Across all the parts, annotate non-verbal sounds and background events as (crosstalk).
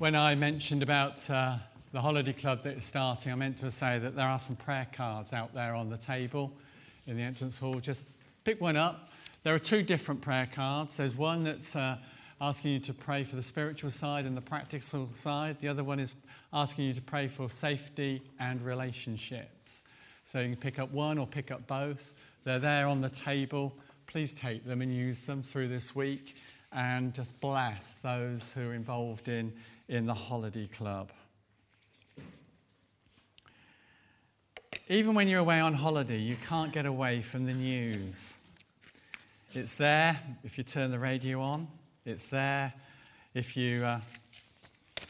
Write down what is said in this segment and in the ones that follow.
when I mentioned about uh, the holiday club that is starting, I meant to say that there are some prayer cards out there on the table in the entrance hall. Just pick one up. There are two different prayer cards. There's one that's uh, asking you to pray for the spiritual side and the practical side. The other one is asking you to pray for safety and relationships. So you can pick up one or pick up both. They're there on the table. Please take them and use them through this week and just bless those who are involved in, in the holiday club. Even when you're away on holiday, you can't get away from the news. It's there if you turn the radio on, it's there if you uh,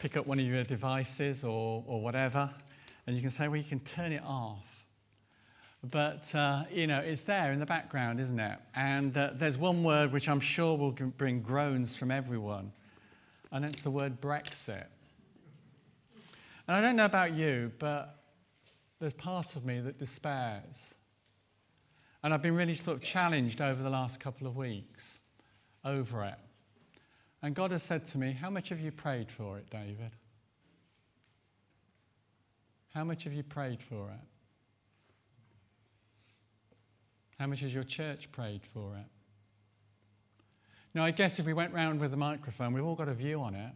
pick up one of your devices or, or whatever, and you can say, well, you can turn it off. But, uh, you know, it's there in the background, isn't it? And uh, there's one word which I'm sure will bring groans from everyone, and it's the word Brexit. And I don't know about you, but there's part of me that despairs. And I've been really sort of challenged over the last couple of weeks over it. And God has said to me, How much have you prayed for it, David? How much have you prayed for it? How much has your church prayed for it? Now, I guess if we went round with a microphone, we've all got a view on it.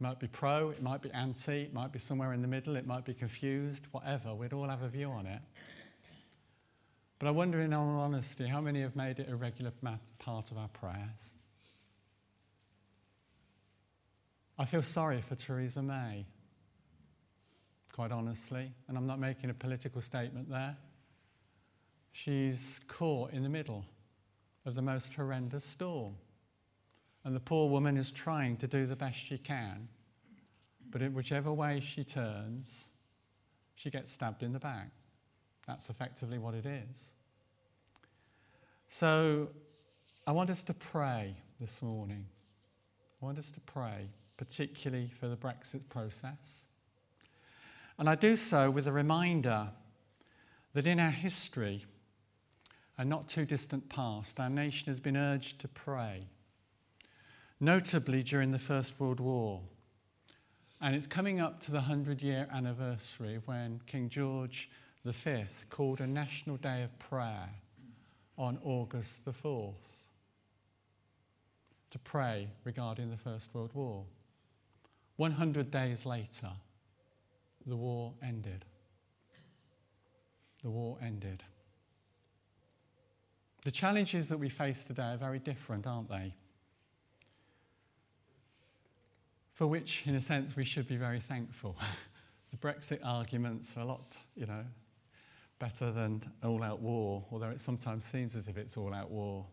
It might be pro, it might be anti, it might be somewhere in the middle, it might be confused, whatever. We'd all have a view on it. But I wonder, in all honesty, how many have made it a regular part of our prayers? I feel sorry for Theresa May, quite honestly, and I'm not making a political statement there. She's caught in the middle of the most horrendous storm. And the poor woman is trying to do the best she can, but in whichever way she turns, she gets stabbed in the back. That's effectively what it is. So I want us to pray this morning. I want us to pray, particularly for the Brexit process. And I do so with a reminder that in our history, a not too distant past, our nation has been urged to pray, notably during the First World War. And it's coming up to the 100 year anniversary when King George V called a national day of prayer on August the 4th to pray regarding the First World War. 100 days later, the war ended. The war ended. The challenges that we face today are very different, aren't they? For which, in a sense, we should be very thankful. (laughs) the Brexit arguments are a lot, you know, better than all out war, although it sometimes seems as if it's all out war.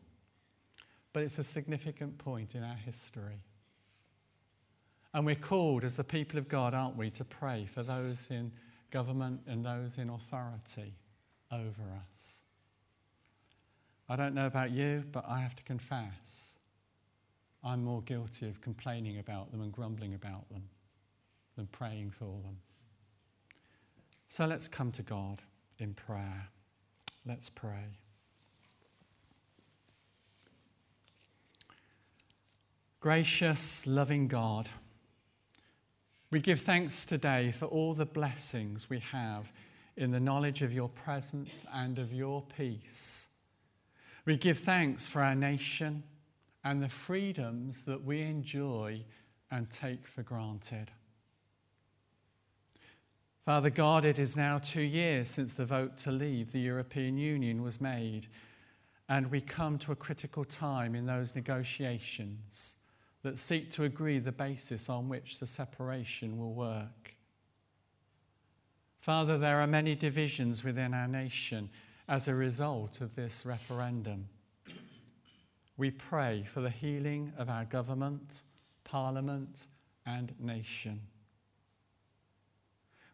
But it's a significant point in our history. And we're called, as the people of God, aren't we, to pray for those in government and those in authority over us. I don't know about you, but I have to confess I'm more guilty of complaining about them and grumbling about them than praying for them. So let's come to God in prayer. Let's pray. Gracious, loving God, we give thanks today for all the blessings we have in the knowledge of your presence and of your peace. We give thanks for our nation and the freedoms that we enjoy and take for granted. Father God, it is now two years since the vote to leave the European Union was made, and we come to a critical time in those negotiations that seek to agree the basis on which the separation will work. Father, there are many divisions within our nation as a result of this referendum. We pray for the healing of our government, parliament, and nation.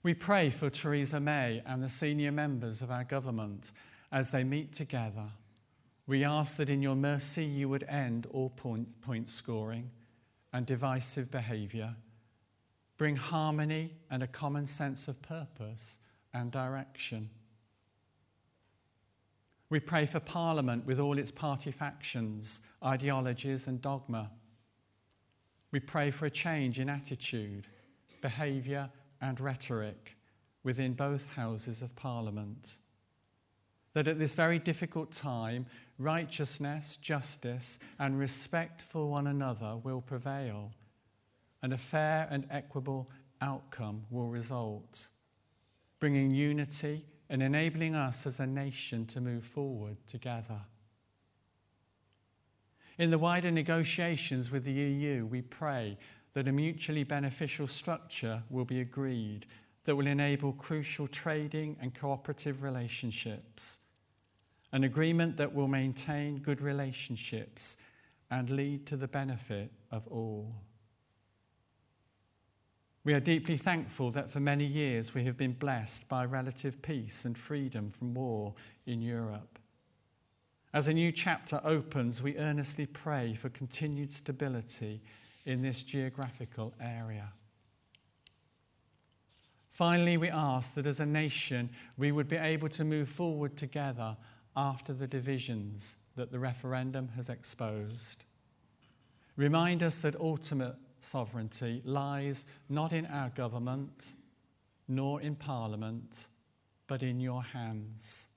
We pray for Theresa May and the senior members of our government as they meet together. We ask that in your mercy you would end all point, point scoring and divisive behaviour, bring harmony and a common sense of purpose and direction. We pray for Parliament with all its party factions, ideologies, and dogma. We pray for a change in attitude, behaviour, and rhetoric within both houses of Parliament. That at this very difficult time, righteousness, justice, and respect for one another will prevail, and a fair and equitable outcome will result, bringing unity and enabling us as a nation to move forward together. In the wider negotiations with the EU, we pray that a mutually beneficial structure will be agreed that will enable crucial trading and cooperative relationships, an agreement that will maintain good relationships and lead to the benefit of all. We are deeply thankful that for many years we have been blessed by relative peace and freedom from war in Europe. As a new chapter opens, we earnestly pray for continued stability in this geographical area. Finally, we ask that as a nation we would be able to move forward together after the divisions that the referendum has exposed. Remind us that ultimate sovereignty lies not in our government nor in parliament, but in your hands.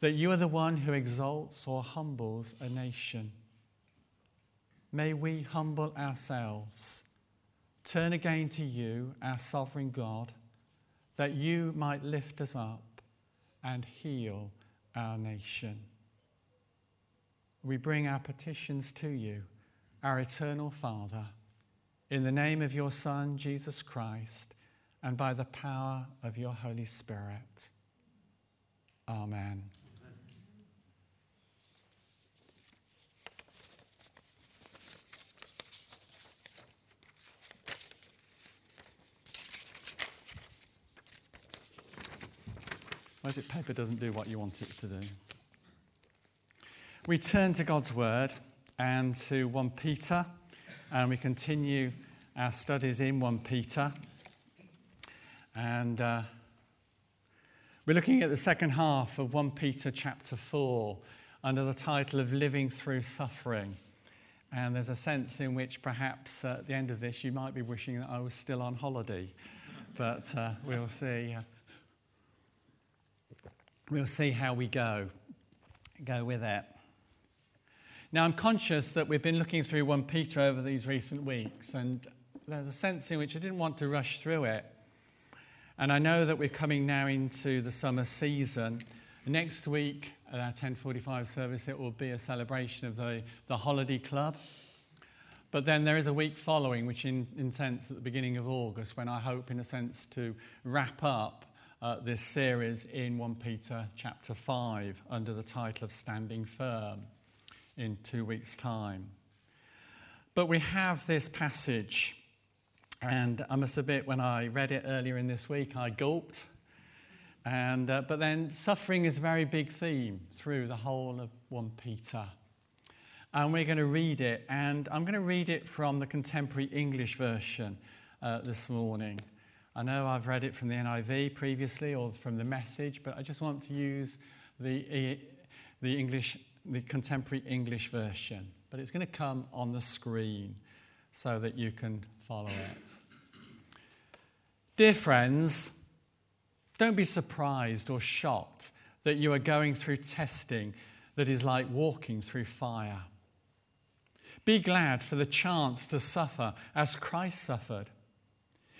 That you are the one who exalts or humbles a nation. May we humble ourselves, turn again to you, our sovereign God, that you might lift us up and heal our nation. We bring our petitions to you, our eternal Father in the name of your Son, Jesus Christ, and by the power of your Holy Spirit. Amen. Why is it paper doesn't do what you want it to do? We turn to God's Word and to 1 Peter and we continue our studies in 1 Peter. And uh, we're looking at the second half of 1 Peter chapter 4 under the title of Living Through Suffering. And there's a sense in which perhaps at the end of this you might be wishing that I was still on holiday. (laughs) But uh, we'll see. Uh, we'll see how we go. Go with it. Now, I'm conscious that we've been looking through 1 Peter over these recent weeks, and there's a sense in which I didn't want to rush through it. And I know that we're coming now into the summer season. Next week at our 1045 service, it will be a celebration of the, the holiday club. But then there is a week following, which in, sense at the beginning of August, when I hope, in a sense, to wrap up uh, this series in 1 Peter chapter 5 under the title of Standing Firm in two weeks' time. But we have this passage, and I must admit, when I read it earlier in this week, I gulped. And, uh, but then suffering is a very big theme through the whole of 1 Peter. And we're going to read it, and I'm going to read it from the contemporary English version uh, this morning. I know I've read it from the NIV previously or from the message, but I just want to use the, the English the contemporary English version, but it's going to come on the screen so that you can follow it. Dear friends, don't be surprised or shocked that you are going through testing that is like walking through fire. Be glad for the chance to suffer as Christ suffered.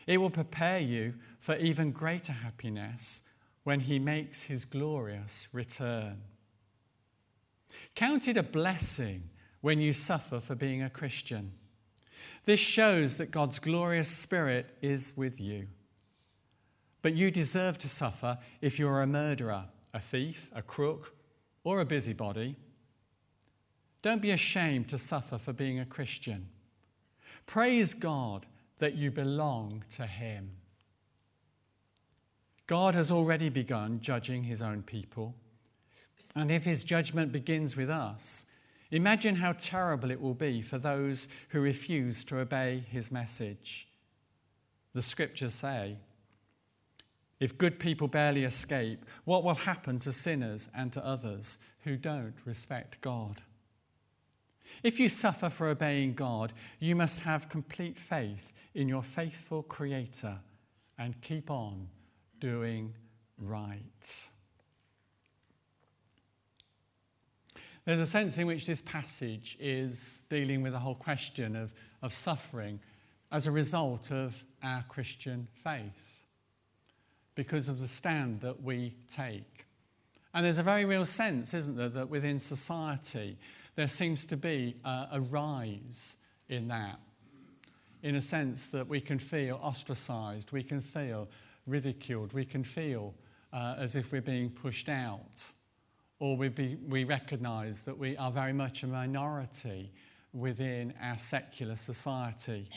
It will prepare you for even greater happiness when he makes his glorious return. Count it a blessing when you suffer for being a Christian. This shows that God's glorious Spirit is with you. But you deserve to suffer if you're a murderer, a thief, a crook, or a busybody. Don't be ashamed to suffer for being a Christian. Praise God that you belong to Him. God has already begun judging His own people. And if his judgment begins with us, imagine how terrible it will be for those who refuse to obey his message. The scriptures say, if good people barely escape, what will happen to sinners and to others who don't respect God? If you suffer for obeying God, you must have complete faith in your faithful Creator and keep on doing right. There's a sense in which this passage is dealing with the whole question of, of suffering as a result of our Christian faith, because of the stand that we take. And there's a very real sense, isn't there, that within society there seems to be a, a rise in that, in a sense that we can feel ostracized, we can feel ridiculed, we can feel uh, as if we're being pushed out or we, be, we recognize that we are very much a minority within our secular society.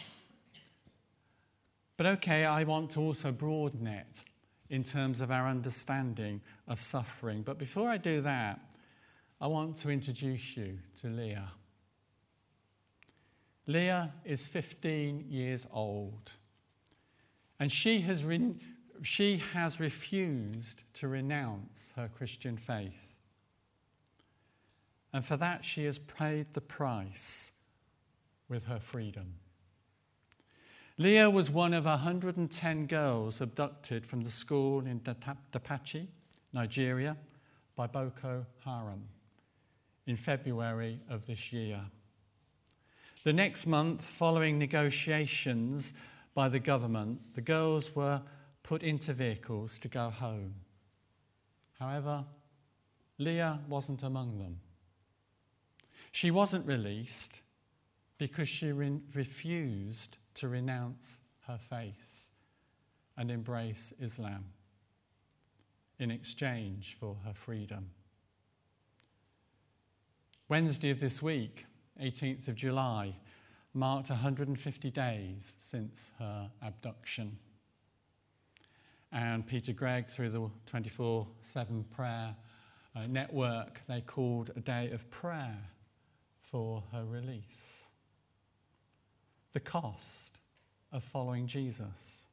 But okay, I want to also broaden it in terms of our understanding of suffering. But before I do that, I want to introduce you to Leah. Leah is 15 years old, and she has, re- she has refused to renounce her Christian faith. And for that, she has paid the price with her freedom. Leah was one of 110 girls abducted from the school in Dapchi, Nigeria, by Boko Haram in February of this year. The next month, following negotiations by the government, the girls were put into vehicles to go home. However, Leah wasn't among them. She wasn't released because she re- refused to renounce her faith and embrace Islam in exchange for her freedom. Wednesday of this week, 18th of July, marked 150 days since her abduction. And Peter Greig, through the 24 7 prayer uh, network, they called a day of prayer for her release. The cost of following Jesus.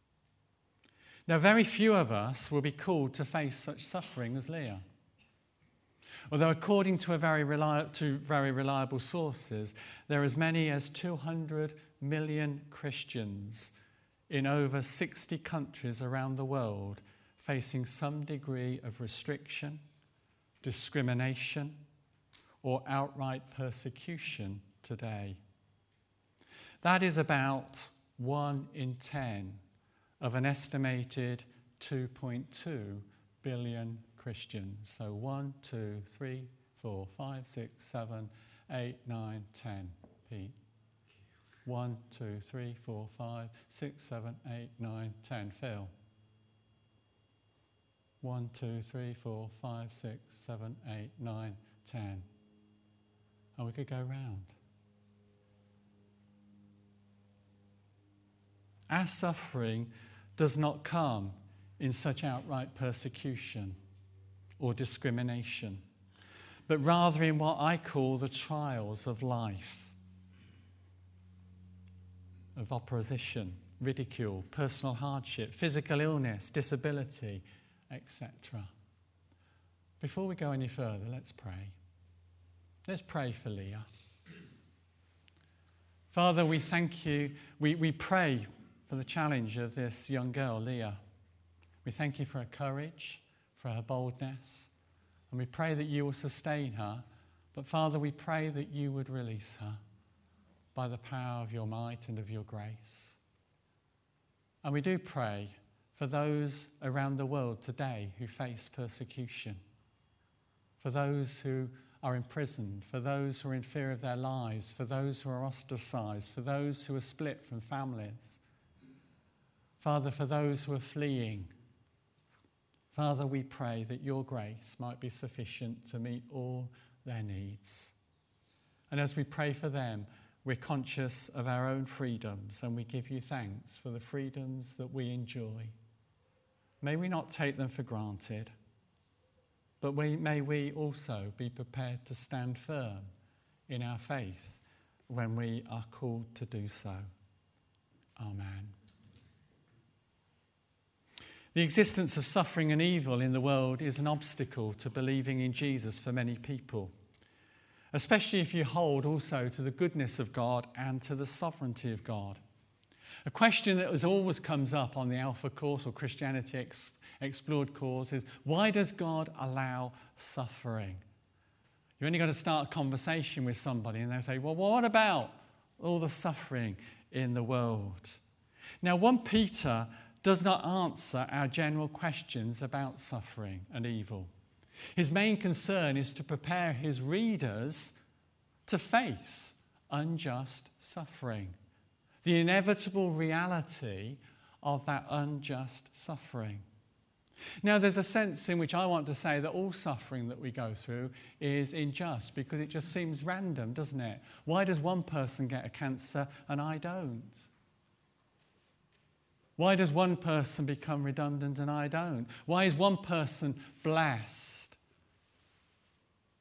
Now, very few of us will be called to face such suffering as Leah. Although, according to, very, reli- to very reliable sources, there are as many as 200 million Christians in over 60 countries around the world facing some degree of restriction, discrimination, or outright persecution today. That is about one in ten of an estimated 2.2 billion Christians. So one, two, three, four, five, six, seven, eight, nine, ten. Pete. One, two, three, four, five, six, seven, eight, nine, ten. Phil. One, two, three, four, five, six, seven, eight, nine, ten and we could go round. Our suffering does not come in such outright persecution or discrimination, but rather in what I call the trials of life of opposition, ridicule, personal hardship, physical illness, disability, etc. Before we go any further, let's pray. Let's pray for Leah. Father, we thank you. We, we pray for the challenge of this young girl, Leah. We thank you for her courage, for her boldness, and we pray that you will sustain her. But Father, we pray that you would release her by the power of your might and of your grace. And we do pray for those around the world today who face persecution, for those who are imprisoned, for those who are in fear of their lives, for those who are ostracized, for those who are split from families. Father, for those who are fleeing. Father, we pray that your grace might be sufficient to meet all their needs. And as we pray for them, we're conscious of our own freedoms and we give you thanks for the freedoms that we enjoy. May we not take them for granted. But we, may we also be prepared to stand firm in our faith when we are called to do so. Amen. The existence of suffering and evil in the world is an obstacle to believing in Jesus for many people. especially if you hold also to the goodness of God and to the sovereignty of God. A question that always comes up on the Alpha course or Christianity Explored course is why does God allow suffering? You only got to start a conversation with somebody and they'll say, well, what about all the suffering in the world? Now, 1 Peter does not answer our general questions about suffering and evil. His main concern is to prepare his readers to face unjust suffering, the inevitable reality of that unjust suffering. Now, there's a sense in which I want to say that all suffering that we go through is unjust because it just seems random, doesn't it? Why does one person get a cancer and I don't? Why does one person become redundant and I don't? Why is one person blessed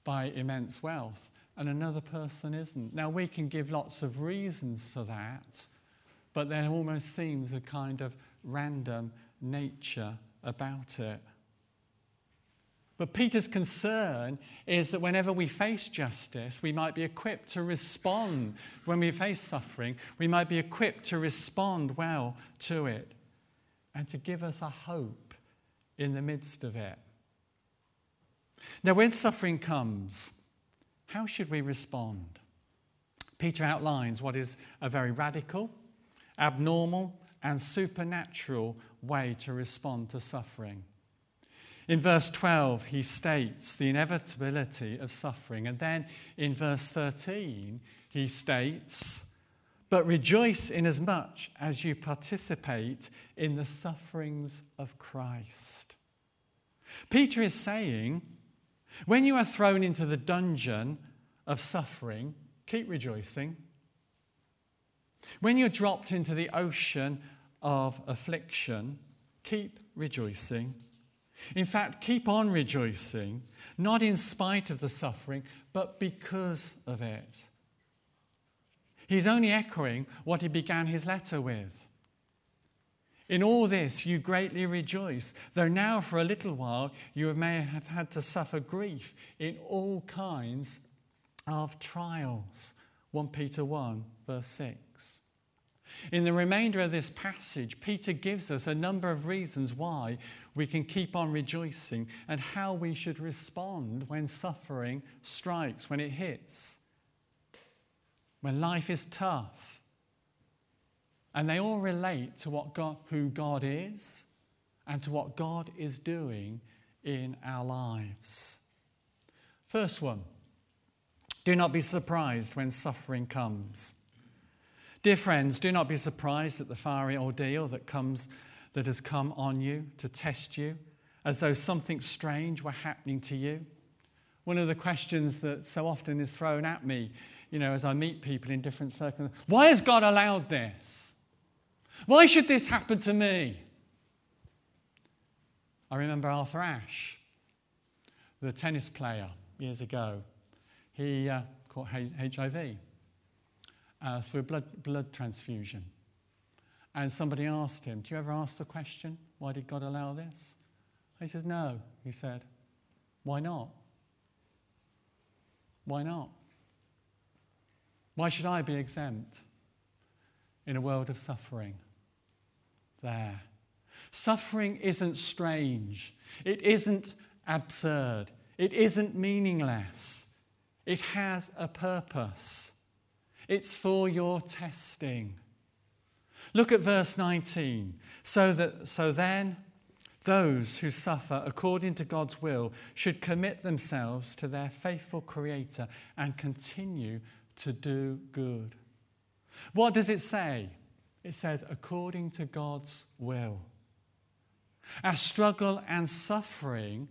by immense wealth and another person isn't? Now, we can give lots of reasons for that, but there almost seems a kind of random nature about it. But Peter's concern is that whenever we face justice, we might be equipped to respond. When we face suffering, we might be equipped to respond well to it and to give us a hope in the midst of it. Now, when suffering comes, how should we respond? Peter outlines what is a very radical, abnormal, and supernatural way to respond to suffering. In verse 12, he states the inevitability of suffering. And then in verse 13, he states, But rejoice inasmuch as you participate in the sufferings of Christ. Peter is saying, when you are thrown into the dungeon of suffering, keep rejoicing. When you're dropped into the ocean of affliction, keep rejoicing. In fact, keep on rejoicing, not in spite of the suffering, but because of it. He's only echoing what he began his letter with. In all this you greatly rejoice, though now for a little while you may have had to suffer grief in all kinds of trials. 1 Peter 1, verse 6. In the remainder of this passage, Peter gives us a number of reasons why we can keep on rejoicing and how we should respond when suffering strikes, when it hits, when life is tough. And they all relate to what God, who God is and to what God is doing in our lives. First one do not be surprised when suffering comes. Dear friends, do not be surprised at the fiery ordeal that comes that has come on you to test you, as though something strange were happening to you. One of the questions that so often is thrown at me, you know, as I meet people in different circles, why has God allowed this? Why should this happen to me? I remember Arthur Ashe, the tennis player years ago. He uh, caught HIV uh, through blood, blood transfusion. And somebody asked him, Do you ever ask the question, why did God allow this? He says, No. He said, Why not? Why not? Why should I be exempt in a world of suffering? There. Suffering isn't strange. It isn't absurd. It isn't meaningless. It has a purpose. It's for your testing. Look at verse 19. So, that, so then, those who suffer according to God's will should commit themselves to their faithful Creator and continue to do good. What does it say? It says, according to God's will. Our struggle and suffering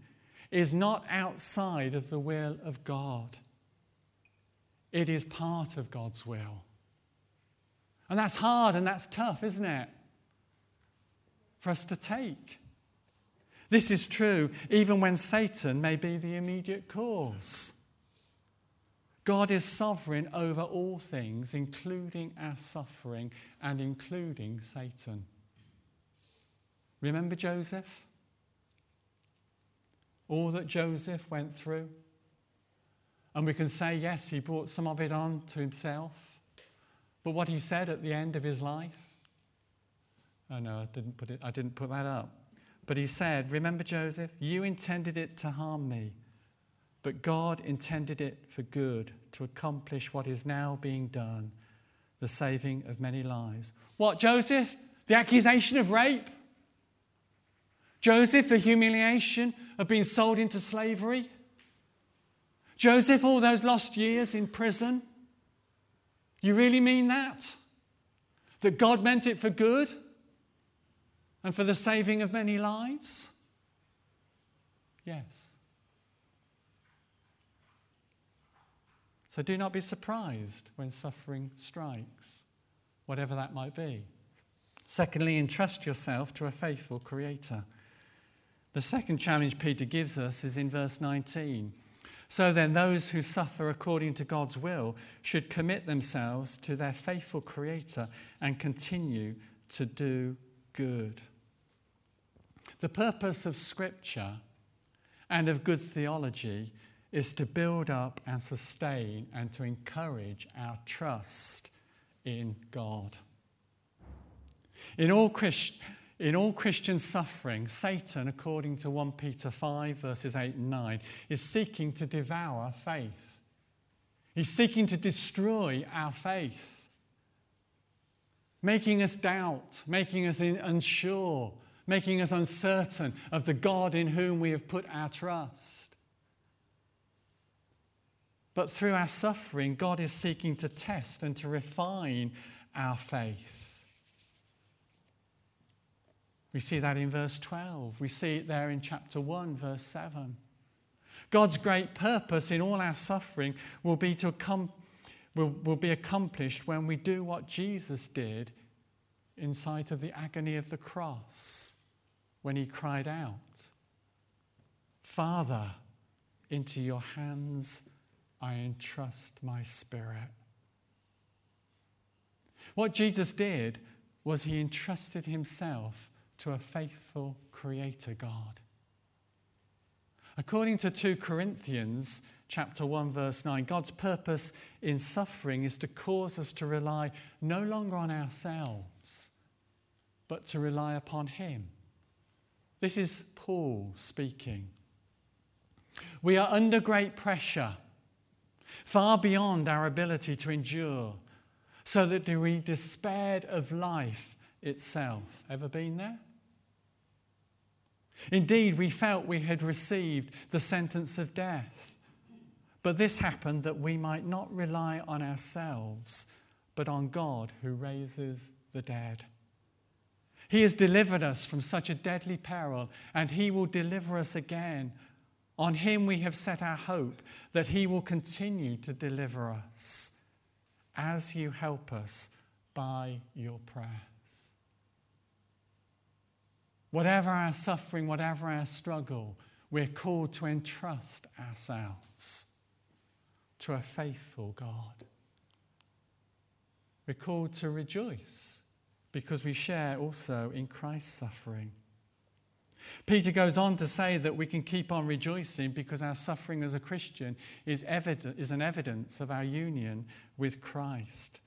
is not outside of the will of God. It is part of God's will. And that's hard and that's tough, isn't it? For us to take. This is true even when Satan may be the immediate cause. God is sovereign over all things, including our suffering and including Satan. Remember Joseph? All that Joseph went through? And we can say, yes, he brought some of it on to himself. But what he said at the end of his life, oh no, I didn't put, it, I didn't put that up. But he said, Remember, Joseph, you intended it to harm me, but God intended it for good to accomplish what is now being done the saving of many lives. What, Joseph? The accusation of rape? Joseph, the humiliation of being sold into slavery? Joseph, all those lost years in prison? You really mean that? That God meant it for good and for the saving of many lives? Yes. So do not be surprised when suffering strikes, whatever that might be. Secondly, entrust yourself to a faithful Creator. The second challenge Peter gives us is in verse 19. So then, those who suffer according to God's will should commit themselves to their faithful Creator and continue to do good. The purpose of Scripture and of good theology is to build up and sustain and to encourage our trust in God. In all, Christ, in all Christian suffering, Satan, according to 1 Peter 5, verses 8 and 9, is seeking to devour faith. He's seeking to destroy our faith, making us doubt, making us unsure, making us uncertain of the God in whom we have put our trust. But through our suffering, God is seeking to test and to refine our faith. We see that in verse 12. We see it there in chapter 1, verse 7. God's great purpose in all our suffering will be, to come, will, will be accomplished when we do what Jesus did in sight of the agony of the cross when he cried out, Father, into your hands I entrust my spirit. What Jesus did was he entrusted himself to a faithful Creator God. According to 2 Corinthians chapter 1 verse 9, God's purpose in suffering is to cause us to rely no longer on ourselves, but to rely upon him. This is Paul speaking. We are under great pressure far beyond our ability to endure, so that we despaired of life itself. Ever been there? Indeed, we felt we had received the sentence of death. But this happened that we might not rely on ourselves, but on God who raises the dead. He has delivered us from such a deadly peril, and He will deliver us again on him we have set our hope that he will continue to deliver us as you help us by your prayers. Whatever our suffering, whatever our struggle, we're called to entrust ourselves to a faithful God. We're called to rejoice because we share also in Christ's suffering. Peter goes on to say that we can keep on rejoicing because our suffering as a Christian is, evident, is an evidence of our union with Christ.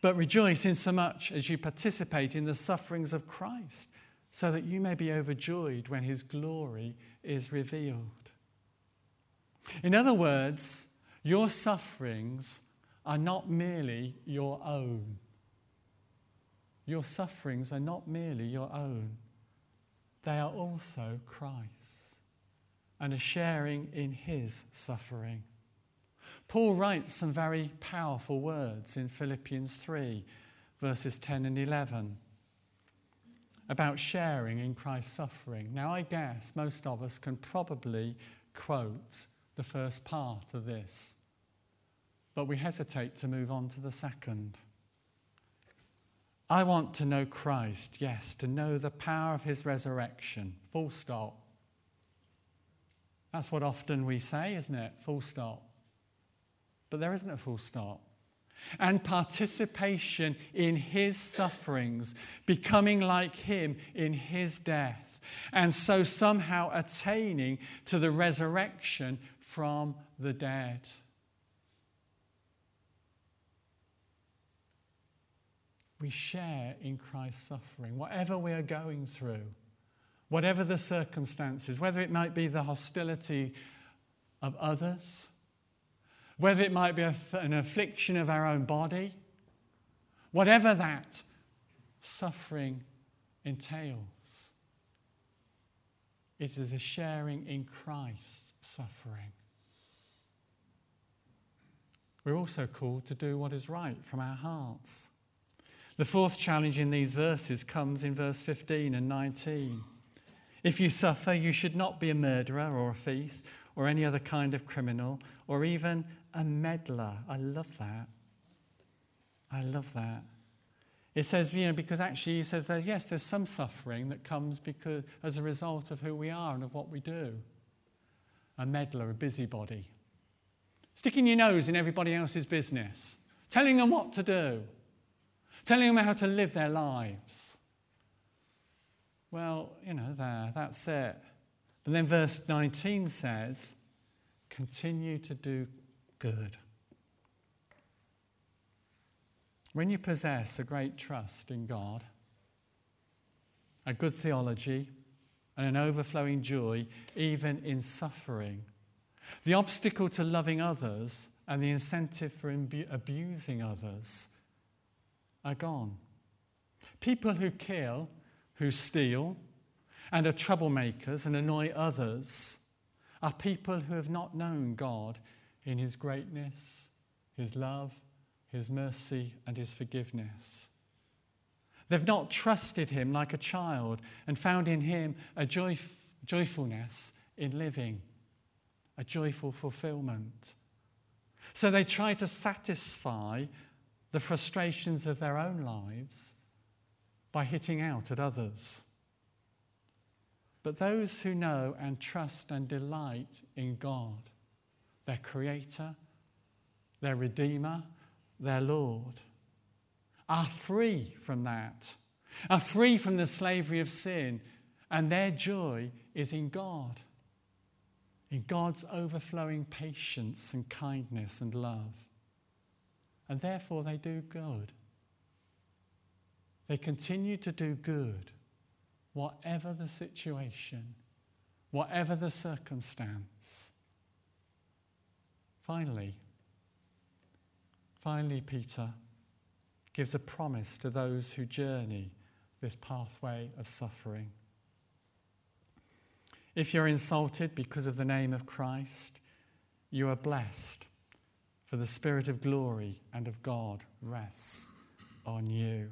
But rejoice in so much as you participate in the sufferings of Christ, so that you may be overjoyed when his glory is revealed. In other words, your sufferings are not merely your own. Your sufferings are not merely your own they are also Christ's and are sharing in his suffering. Paul writes some very powerful words in Philippians 3, verses 10 and 11, about sharing in Christ's suffering. Now, I guess most of us can probably quote the first part of this, but we hesitate to move on to the second. I want to know Christ, yes, to know the power of his resurrection. Full stop. That's what often we say, isn't it? Full stop. But there isn't a full stop and participation in his sufferings, becoming like him in his death, and so somehow attaining to the resurrection from the dead. We share in Christ's suffering, whatever we are going through, whatever the circumstances, whether it might be the hostility of others whether it might be an affliction of our own body, whatever that suffering entails. It is a sharing in Christ's suffering. We're also called to do what is right from our hearts. The fourth challenge in these verses comes in verse 15 and 19. If you suffer, you should not be a murderer or a thief or any other kind of criminal or even a meddler. I love that. I love that. It says, you know, because actually he says that, yes, there's some suffering that comes because, as a result of who we are and of what we do. A meddler, a busybody. Sticking your nose in everybody else's business. Telling them what to do. Telling them how to live their lives. Well, you know, there, that's it. But then verse 19 says, continue to do good. When you possess a great trust in God, a good theology, and an overflowing joy, even in suffering, the obstacle to loving others and the incentive for abusing others are gone. People who kill, who steal, and are troublemakers and annoy others are people who have not known God in His greatness, His love, his mercy and his forgiveness. They've not trusted him like a child and found in him a joy, joyfulness in living, a joyful fulfillment. So they try to satisfy the frustrations of their own lives by hitting out at others. But those who know and trust and delight in God, their Creator, their Redeemer, their Lord, are free from that, are free from the slavery of sin, and their joy is in God, in God's overflowing patience and kindness and love. And therefore they do good. They continue to do good, whatever the situation, whatever the circumstance. Finally, Finally, Peter gives a promise to those who journey this pathway of suffering. If you're insulted because of the name of Christ, you are blessed, for the Spirit of glory and of God rests on you.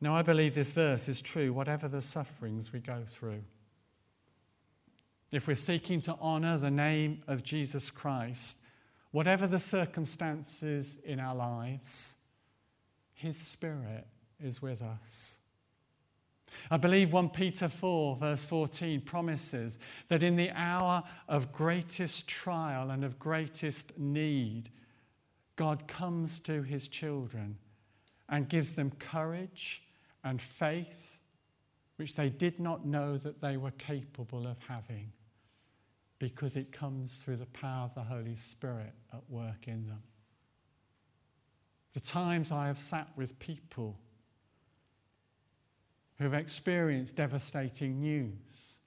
Now, I believe this verse is true, whatever the sufferings we go through. If we're seeking to honour the name of Jesus Christ, Whatever the circumstances in our lives, His Spirit is with us. I believe 1 Peter 4, verse 14, promises that in the hour of greatest trial and of greatest need, God comes to his children and gives them courage and faith, which they did not know that they were capable of having because it comes through the power of the Holy Spirit at work in them. The times I have sat with people who have experienced devastating news,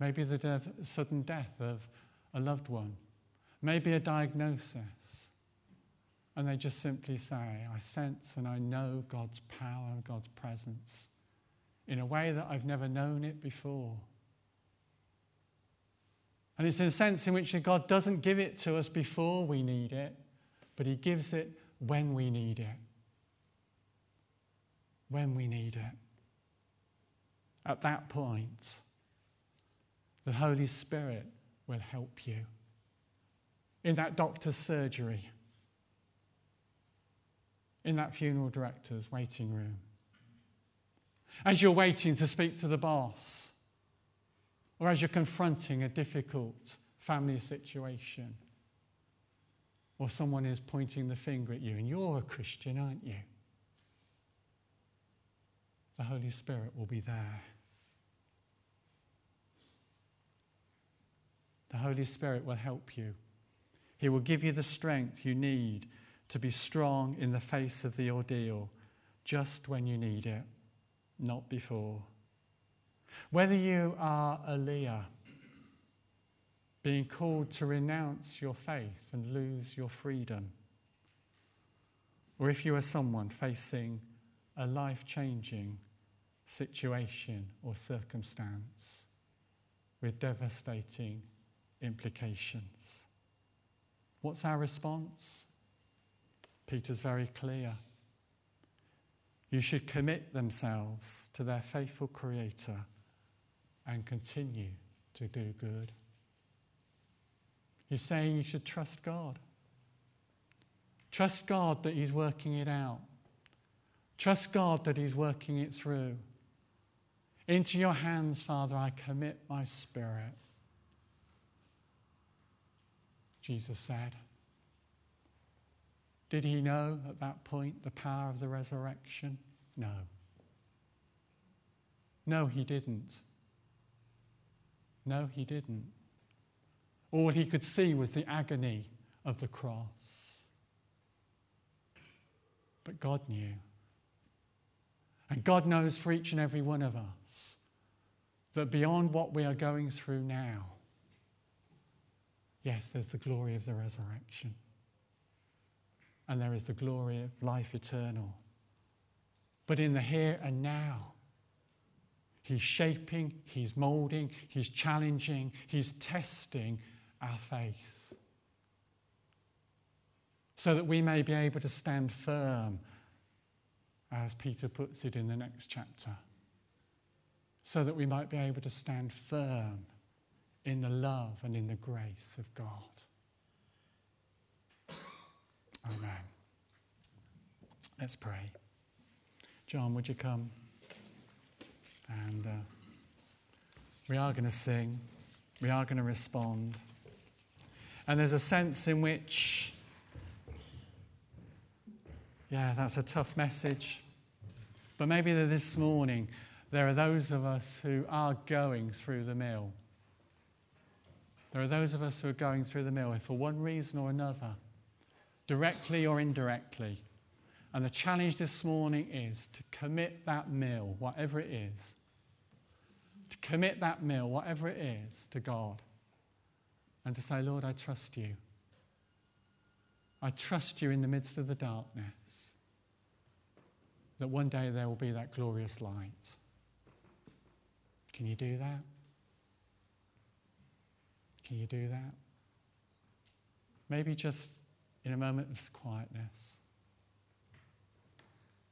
maybe the dev- sudden death of a loved one, maybe a diagnosis, and they just simply say, I sense and I know God's power and God's presence in a way that I've never known it before. And it's in a sense in which God doesn't give it to us before we need it, but He gives it when we need it. When we need it. At that point, the Holy Spirit will help you. In that doctor's surgery, in that funeral director's waiting room, as you're waiting to speak to the boss or as you're confronting a difficult family situation, or someone is pointing the finger at you, and you're a Christian, aren't you? The Holy Spirit will be there. The Holy Spirit will help you. He will give you the strength you need to be strong in the face of the ordeal just when you need it, not before. Whether you are a Leah, being called to renounce your faith and lose your freedom, or if you are someone facing a life changing situation or circumstance with devastating implications. What's our response? Peter's very clear. You should commit themselves to their faithful Creator and continue to do good. He's saying you should trust God. Trust God that He's working it out. Trust God that He's working it through. Into your hands, Father, I commit my spirit. Jesus said. Did he know at that point the power of the resurrection? No. No, he didn't. No, he didn't. All he could see was the agony of the cross. But God knew. And God knows for each and every one of us that beyond what we are going through now, yes, there's the glory of the resurrection. And there is the glory of life eternal. But in the here and now, He's shaping, He's molding, He's challenging, He's testing our faith. So that we may be able to stand firm, as Peter puts it in the next chapter. So that we might be able to stand firm in the love and in the grace of God. Amen. Let's pray. John, would you come? And uh, we are going to sing, we are going to respond. And there's a sense in which, yeah, that's a tough message. But maybe this morning, there are those of us who are going through the mill. There are those of us who are going through the mill, if for one reason or another, directly or indirectly. And the challenge this morning is to commit that meal, whatever it is, to commit that meal, whatever it is, to God. And to say, Lord, I trust you. I trust you in the midst of the darkness. That one day there will be that glorious light. Can you do that? Can you do that? Maybe just in a moment of quietness.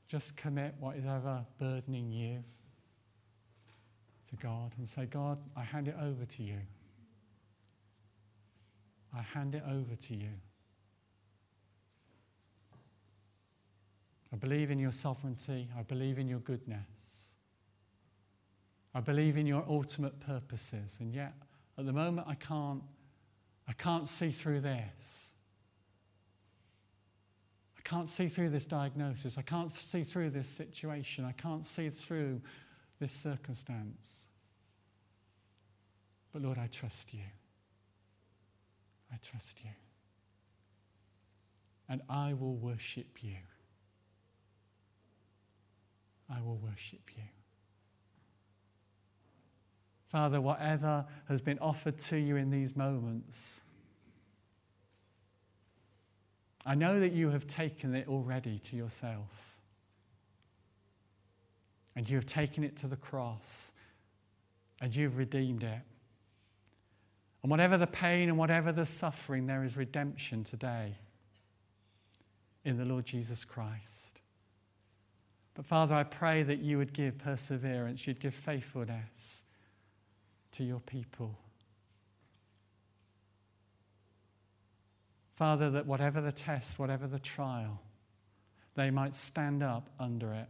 Just commit what is ever burdening you to God and say, God, I hand it over to you. I hand it over to you. I believe in your sovereignty. I believe in your goodness. I believe in your ultimate purposes. And yet, at the moment, I can't, I can't see through this can't see through this diagnosis. I can't see through this situation. I can't see through this circumstance. But Lord, I trust you. I trust you. And I will worship you. I will worship you. Father, whatever has been offered to you in these moments, I know that you have taken it already to yourself. And you have taken it to the cross. And you've redeemed it. And whatever the pain and whatever the suffering, there is redemption today in the Lord Jesus Christ. But Father, I pray that you would give perseverance, you'd give faithfulness to your people. Father, that whatever the test, whatever the trial, they might stand up under it,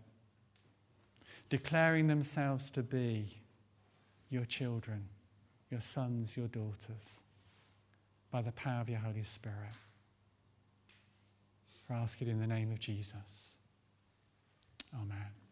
declaring themselves to be your children, your sons, your daughters, by the power of your Holy Spirit. I ask it in the name of Jesus. Amen.